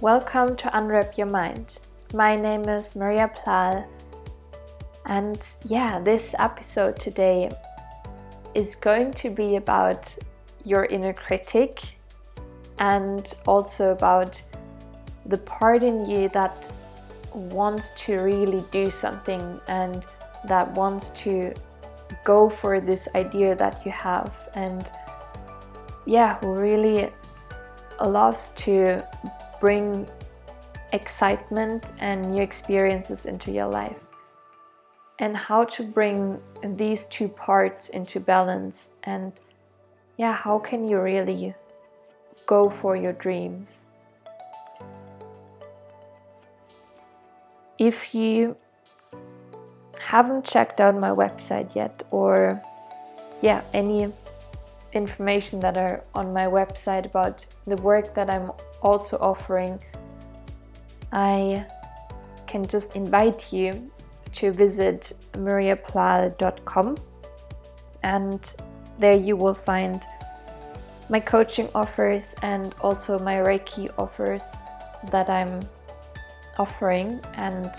Welcome to Unwrap Your Mind. My name is Maria Plal, and yeah, this episode today is going to be about your inner critic and also about the part in you that wants to really do something and that wants to go for this idea that you have and yeah who really loves to bring excitement and new experiences into your life. And how to bring these two parts into balance and yeah how can you really go for your dreams? If you haven't checked out my website yet or yeah any information that are on my website about the work that I'm also offering I can just invite you to visit mariaplal.com and there you will find my coaching offers and also my Reiki offers that I'm offering and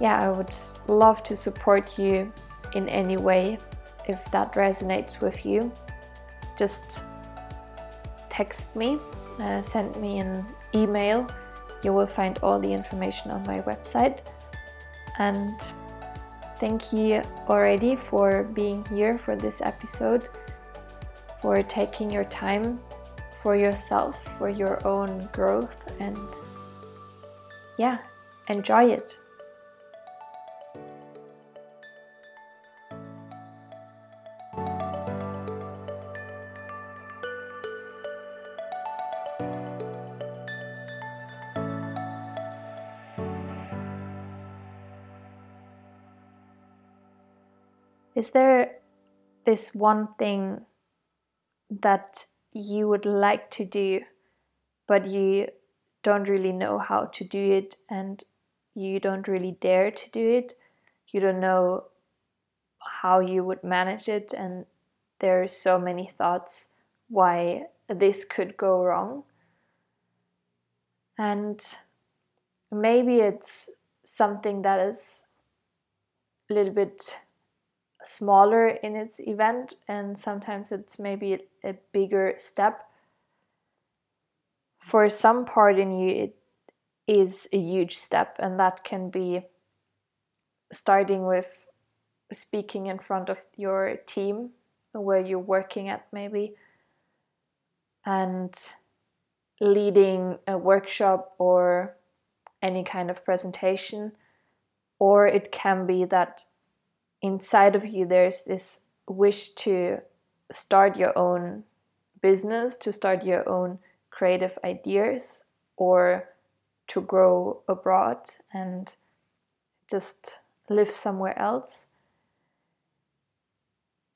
yeah, I would love to support you in any way if that resonates with you. Just text me, uh, send me an email. You will find all the information on my website. And thank you already for being here for this episode, for taking your time for yourself, for your own growth, and yeah, enjoy it. Is there this one thing that you would like to do, but you don't really know how to do it and you don't really dare to do it? You don't know how you would manage it, and there are so many thoughts why this could go wrong. And maybe it's something that is a little bit smaller in its event and sometimes it's maybe a bigger step. For some part in you it is a huge step and that can be starting with speaking in front of your team where you're working at maybe and leading a workshop or any kind of presentation. Or it can be that inside of you there's this wish to start your own business, to start your own creative ideas, or to grow abroad and just live somewhere else.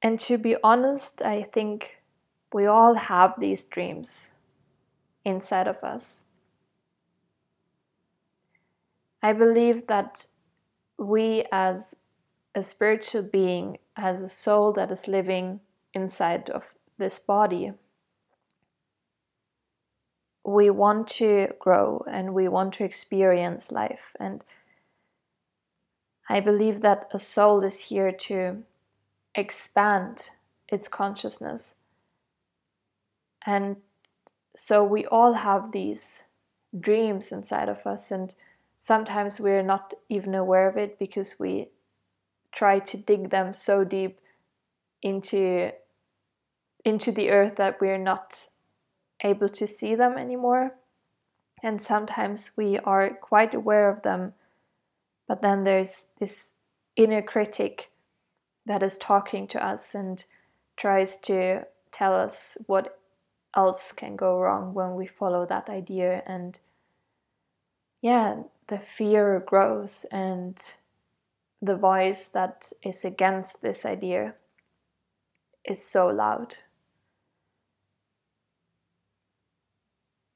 And to be honest, I think we all have these dreams inside of us. I believe that we as a spiritual being has a soul that is living inside of this body. We want to grow and we want to experience life. And I believe that a soul is here to expand its consciousness. And so we all have these dreams inside of us, and sometimes we're not even aware of it because we try to dig them so deep into into the earth that we're not able to see them anymore. And sometimes we are quite aware of them but then there's this inner critic that is talking to us and tries to tell us what else can go wrong when we follow that idea. And yeah the fear grows and the voice that is against this idea is so loud.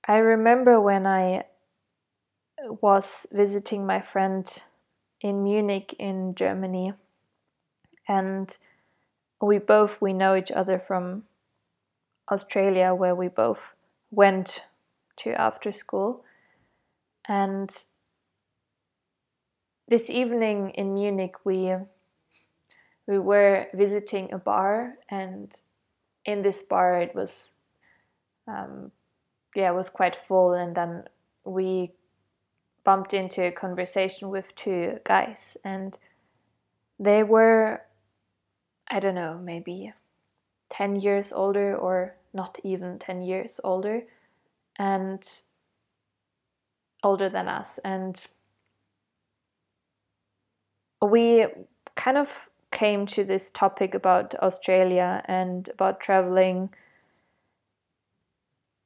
I remember when I was visiting my friend in Munich in Germany and we both we know each other from Australia where we both went to after school And this evening in Munich, we we were visiting a bar, and in this bar, it was um, yeah, it was quite full, and then we bumped into a conversation with two guys, and they were I don't know, maybe 10 years older or not even 10 years older and older than us and we kind of came to this topic about Australia and about traveling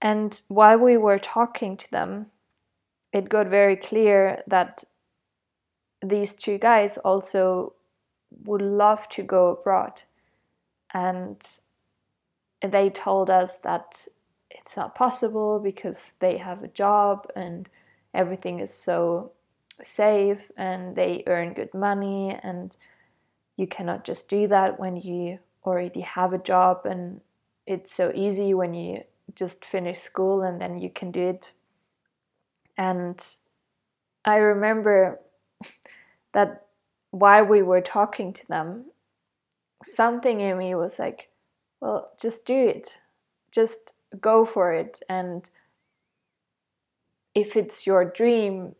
and while we were talking to them it got very clear that these two guys also would love to go abroad. And they told us that it's not possible because they have a job and everything is so safe and they earn good money and you cannot just do that when you already have a job and it's so easy when you just finish school and then you can do it and i remember that while we were talking to them something in me was like well, just do it. Just go for it. And if it's your dream,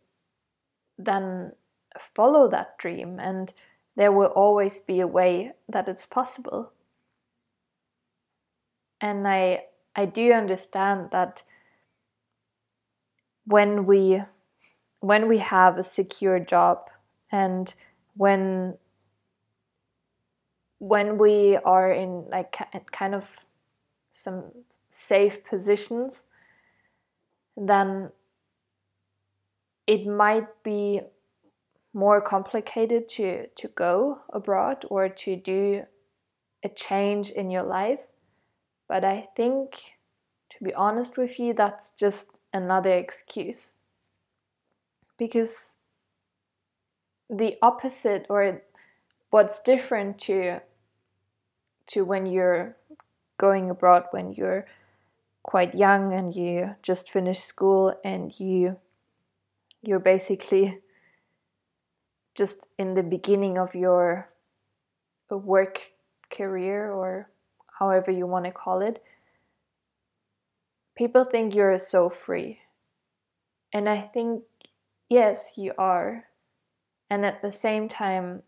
then follow that dream. And there will always be a way that it's possible. And I, I do understand that when we when we have a secure job and when when we are in like kind of some safe positions, then it might be more complicated to, to go abroad or to do a change in your life. But I think, to be honest with you, that's just another excuse. Because the opposite or what's different to to when you're going abroad when you're quite young and you just finished school and you you're basically just in the beginning of your uh, work career or however you want to call it people think you're so free and i think yes you are and at the same time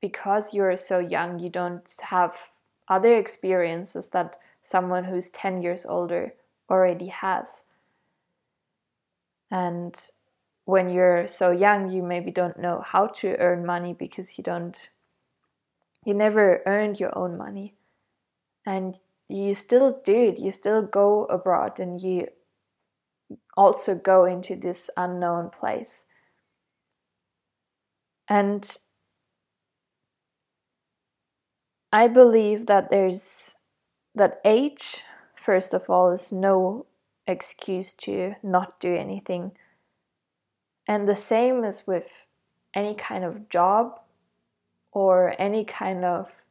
because you're so young, you don't have other experiences that someone who's 10 years older already has. And when you're so young, you maybe don't know how to earn money because you don't, you never earned your own money. And you still do it, you still go abroad and you also go into this unknown place. And I believe that there's that age, first of all, is no excuse to not do anything. And the same is with any kind of job or any kind of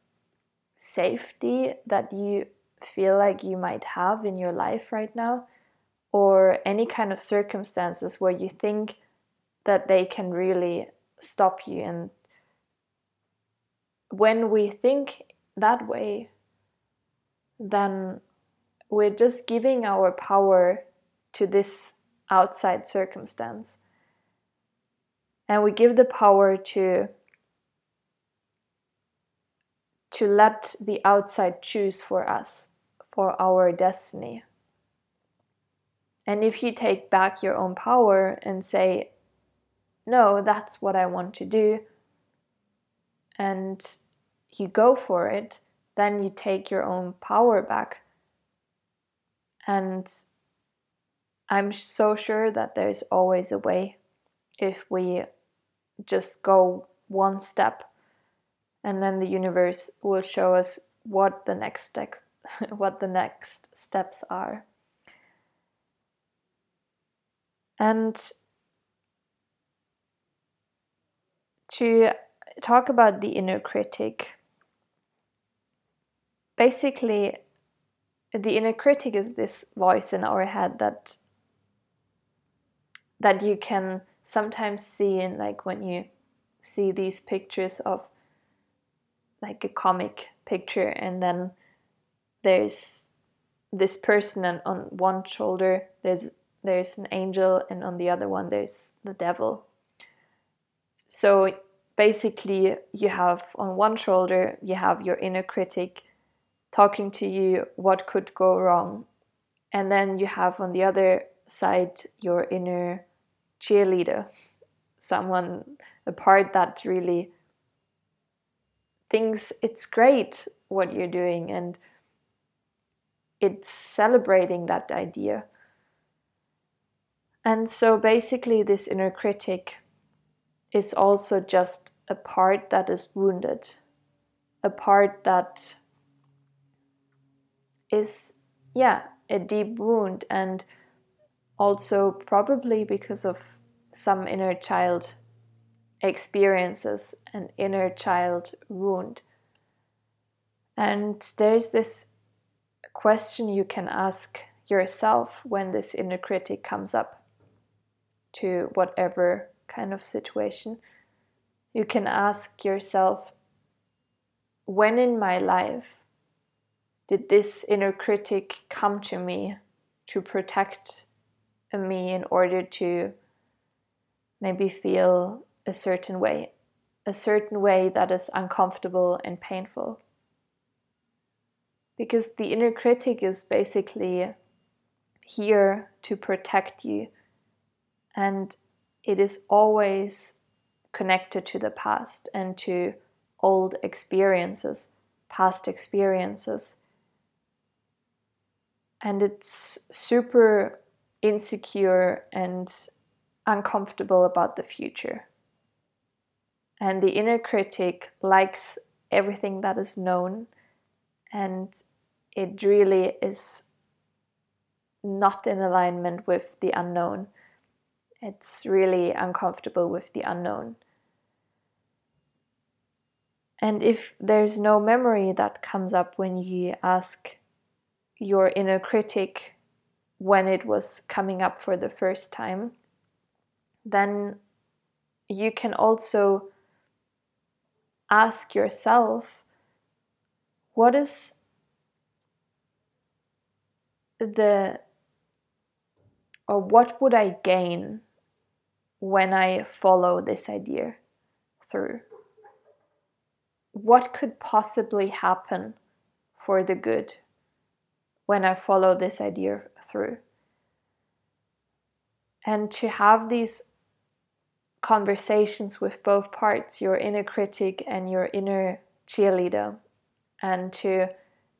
safety that you feel like you might have in your life right now, or any kind of circumstances where you think that they can really stop you and when we think that way, then we're just giving our power to this outside circumstance. And we give the power to to let the outside choose for us, for our destiny. And if you take back your own power and say, no, that's what I want to do, and you go for it, then you take your own power back. And I'm so sure that there's always a way if we just go one step and then the universe will show us what the next steps what the next steps are. And to talk about the inner critic, basically the inner critic is this voice in our head that that you can sometimes see in like when you see these pictures of like a comic picture and then there's this person and on one shoulder there's there's an angel and on the other one there's the devil. So basically you have on one shoulder you have your inner critic talking to you what could go wrong and then you have on the other side your inner cheerleader someone a part that really thinks it's great what you're doing and it's celebrating that idea. And so basically, this inner critic is also just a part that is wounded, a part that is, yeah, a deep wound, and also probably because of some inner child experiences, an inner child wound. And there's this question you can ask yourself when this inner critic comes up to whatever kind of situation. You can ask yourself, when in my life did this inner critic come to me to protect me in order to maybe feel a certain way, a certain way that is uncomfortable and painful? because the inner critic is basically here to protect you and it is always connected to the past and to old experiences, past experiences. And it's super insecure and uncomfortable about the future. And the inner critic likes everything that is known and it really is not in alignment with the unknown. It's really uncomfortable with the unknown. And if there's no memory that comes up when you ask your inner critic when it was coming up for the first time, then you can also ask yourself what is the or what would I gain when I follow this idea through? What could possibly happen for the good when I follow this idea through? And to have these conversations with both parts, your inner critic and your inner cheerleader, and to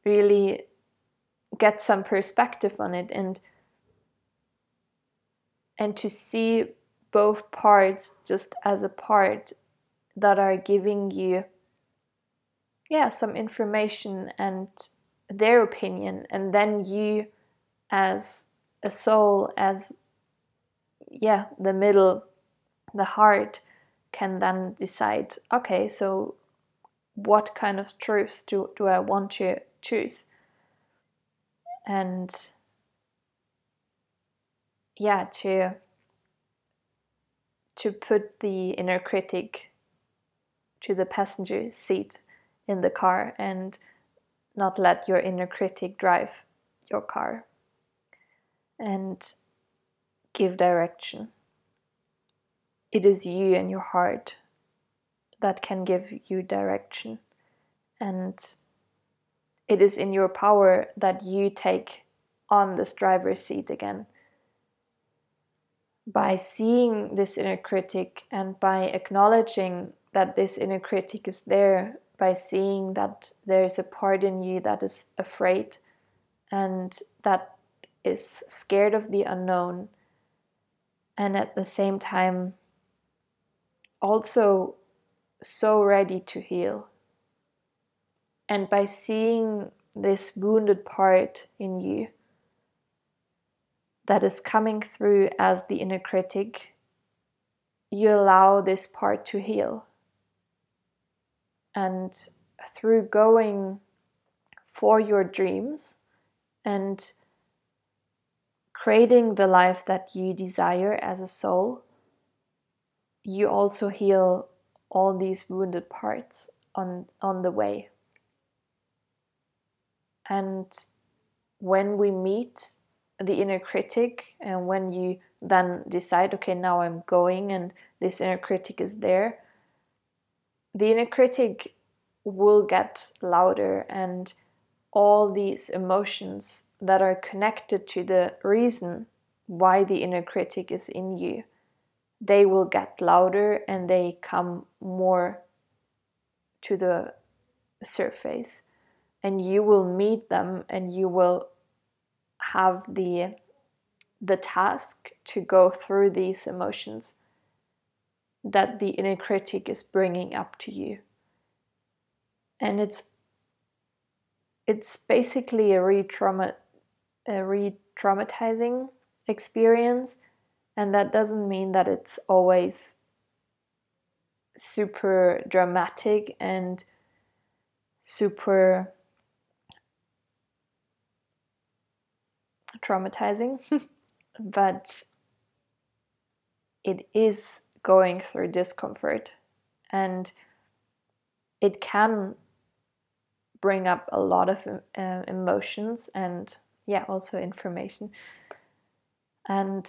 really get some perspective on it and and to see both parts just as a part that are giving you yeah some information and their opinion and then you as a soul as yeah the middle the heart can then decide okay so what kind of truths do, do i want to choose? And yeah to to put the inner critic to the passenger seat in the car and not let your inner critic drive your car and give direction. It is you and your heart that can give you direction and it is in your power that you take on this driver's seat again. By seeing this inner critic and by acknowledging that this inner critic is there, by seeing that there is a part in you that is afraid and that is scared of the unknown, and at the same time also so ready to heal. And by seeing this wounded part in you that is coming through as the inner critic, you allow this part to heal. And through going for your dreams and creating the life that you desire as a soul, you also heal all these wounded parts on, on the way. And when we meet the inner critic, and when you then decide, okay, now I'm going, and this inner critic is there, the inner critic will get louder, and all these emotions that are connected to the reason why the inner critic is in you, they will get louder and they come more to the surface. And you will meet them and you will have the the task to go through these emotions that the inner critic is bringing up to you. And it's it's basically a re-trauma a re-traumatizing experience and that doesn't mean that it's always super dramatic and super traumatizing but it is going through discomfort and it can bring up a lot of uh, emotions and yeah also information. And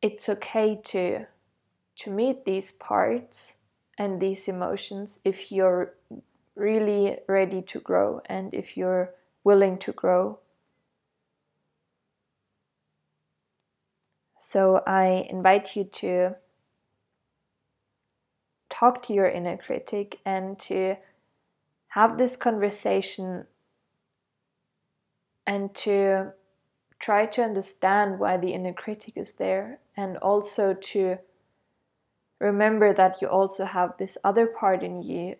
it's okay to to meet these parts and these emotions if you're really ready to grow and if you're willing to grow. So I invite you to talk to your inner critic and to have this conversation and to try to understand why the inner critic is there and also to remember that you also have this other part in you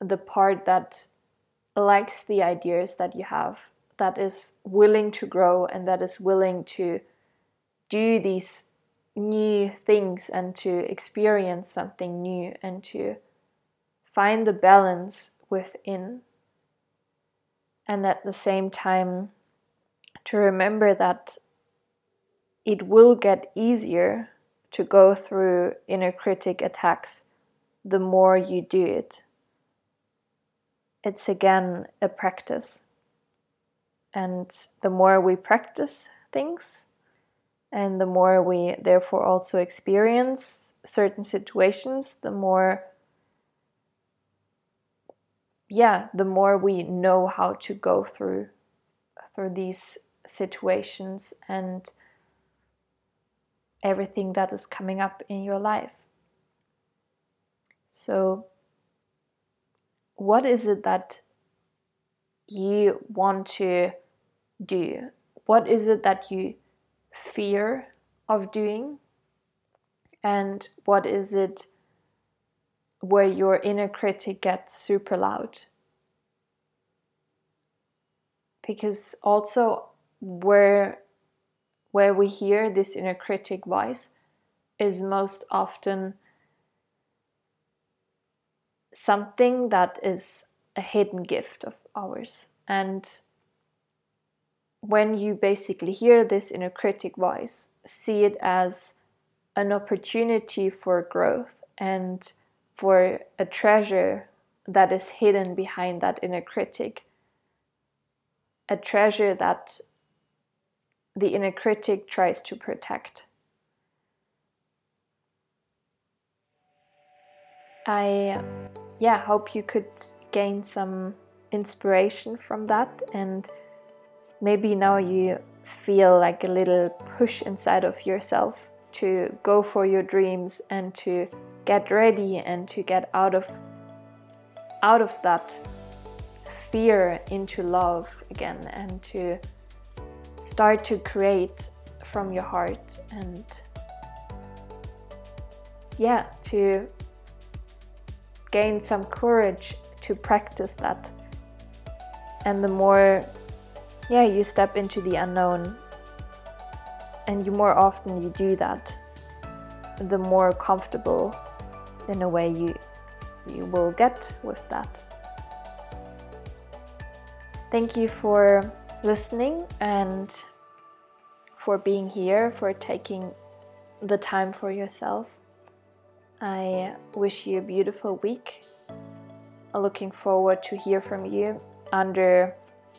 the part that likes the ideas that you have that is willing to grow and that is willing to do these new things and to experience something new and to find the balance within. And at the same time, to remember that it will get easier to go through inner critic attacks the more you do it. It's again a practice. And the more we practice things, and the more we therefore also experience certain situations, the more yeah, the more we know how to go through through these situations and everything that is coming up in your life. So what is it that you want to do? What is it that you fear of doing and what is it where your inner critic gets super loud. Because also where where we hear this inner critic voice is most often something that is a hidden gift of ours. And when you basically hear this inner critic voice, see it as an opportunity for growth and for a treasure that is hidden behind that inner critic. A treasure that the inner critic tries to protect. I yeah, hope you could gain some inspiration from that and maybe now you feel like a little push inside of yourself to go for your dreams and to get ready and to get out of out of that fear into love again and to start to create from your heart and yeah to gain some courage to practice that and the more yeah, you step into the unknown. And you more often you do that, the more comfortable in a way you you will get with that. Thank you for listening and for being here, for taking the time for yourself. I wish you a beautiful week. Looking forward to hear from you under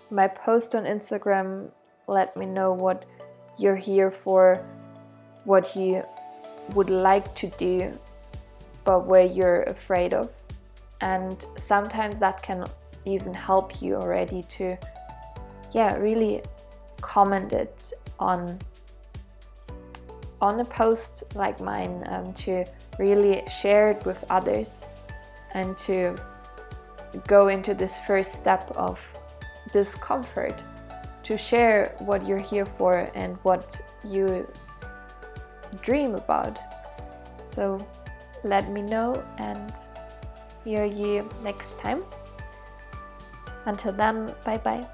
my post on Instagram. Let me know what you're here for, what you would like to do, but where you're afraid of. And sometimes that can even help you already to, yeah, really comment it on on a post like mine um, to really share it with others and to go into this first step of discomfort to share what you're here for and what you dream about. So let me know and hear you next time. Until then, bye bye.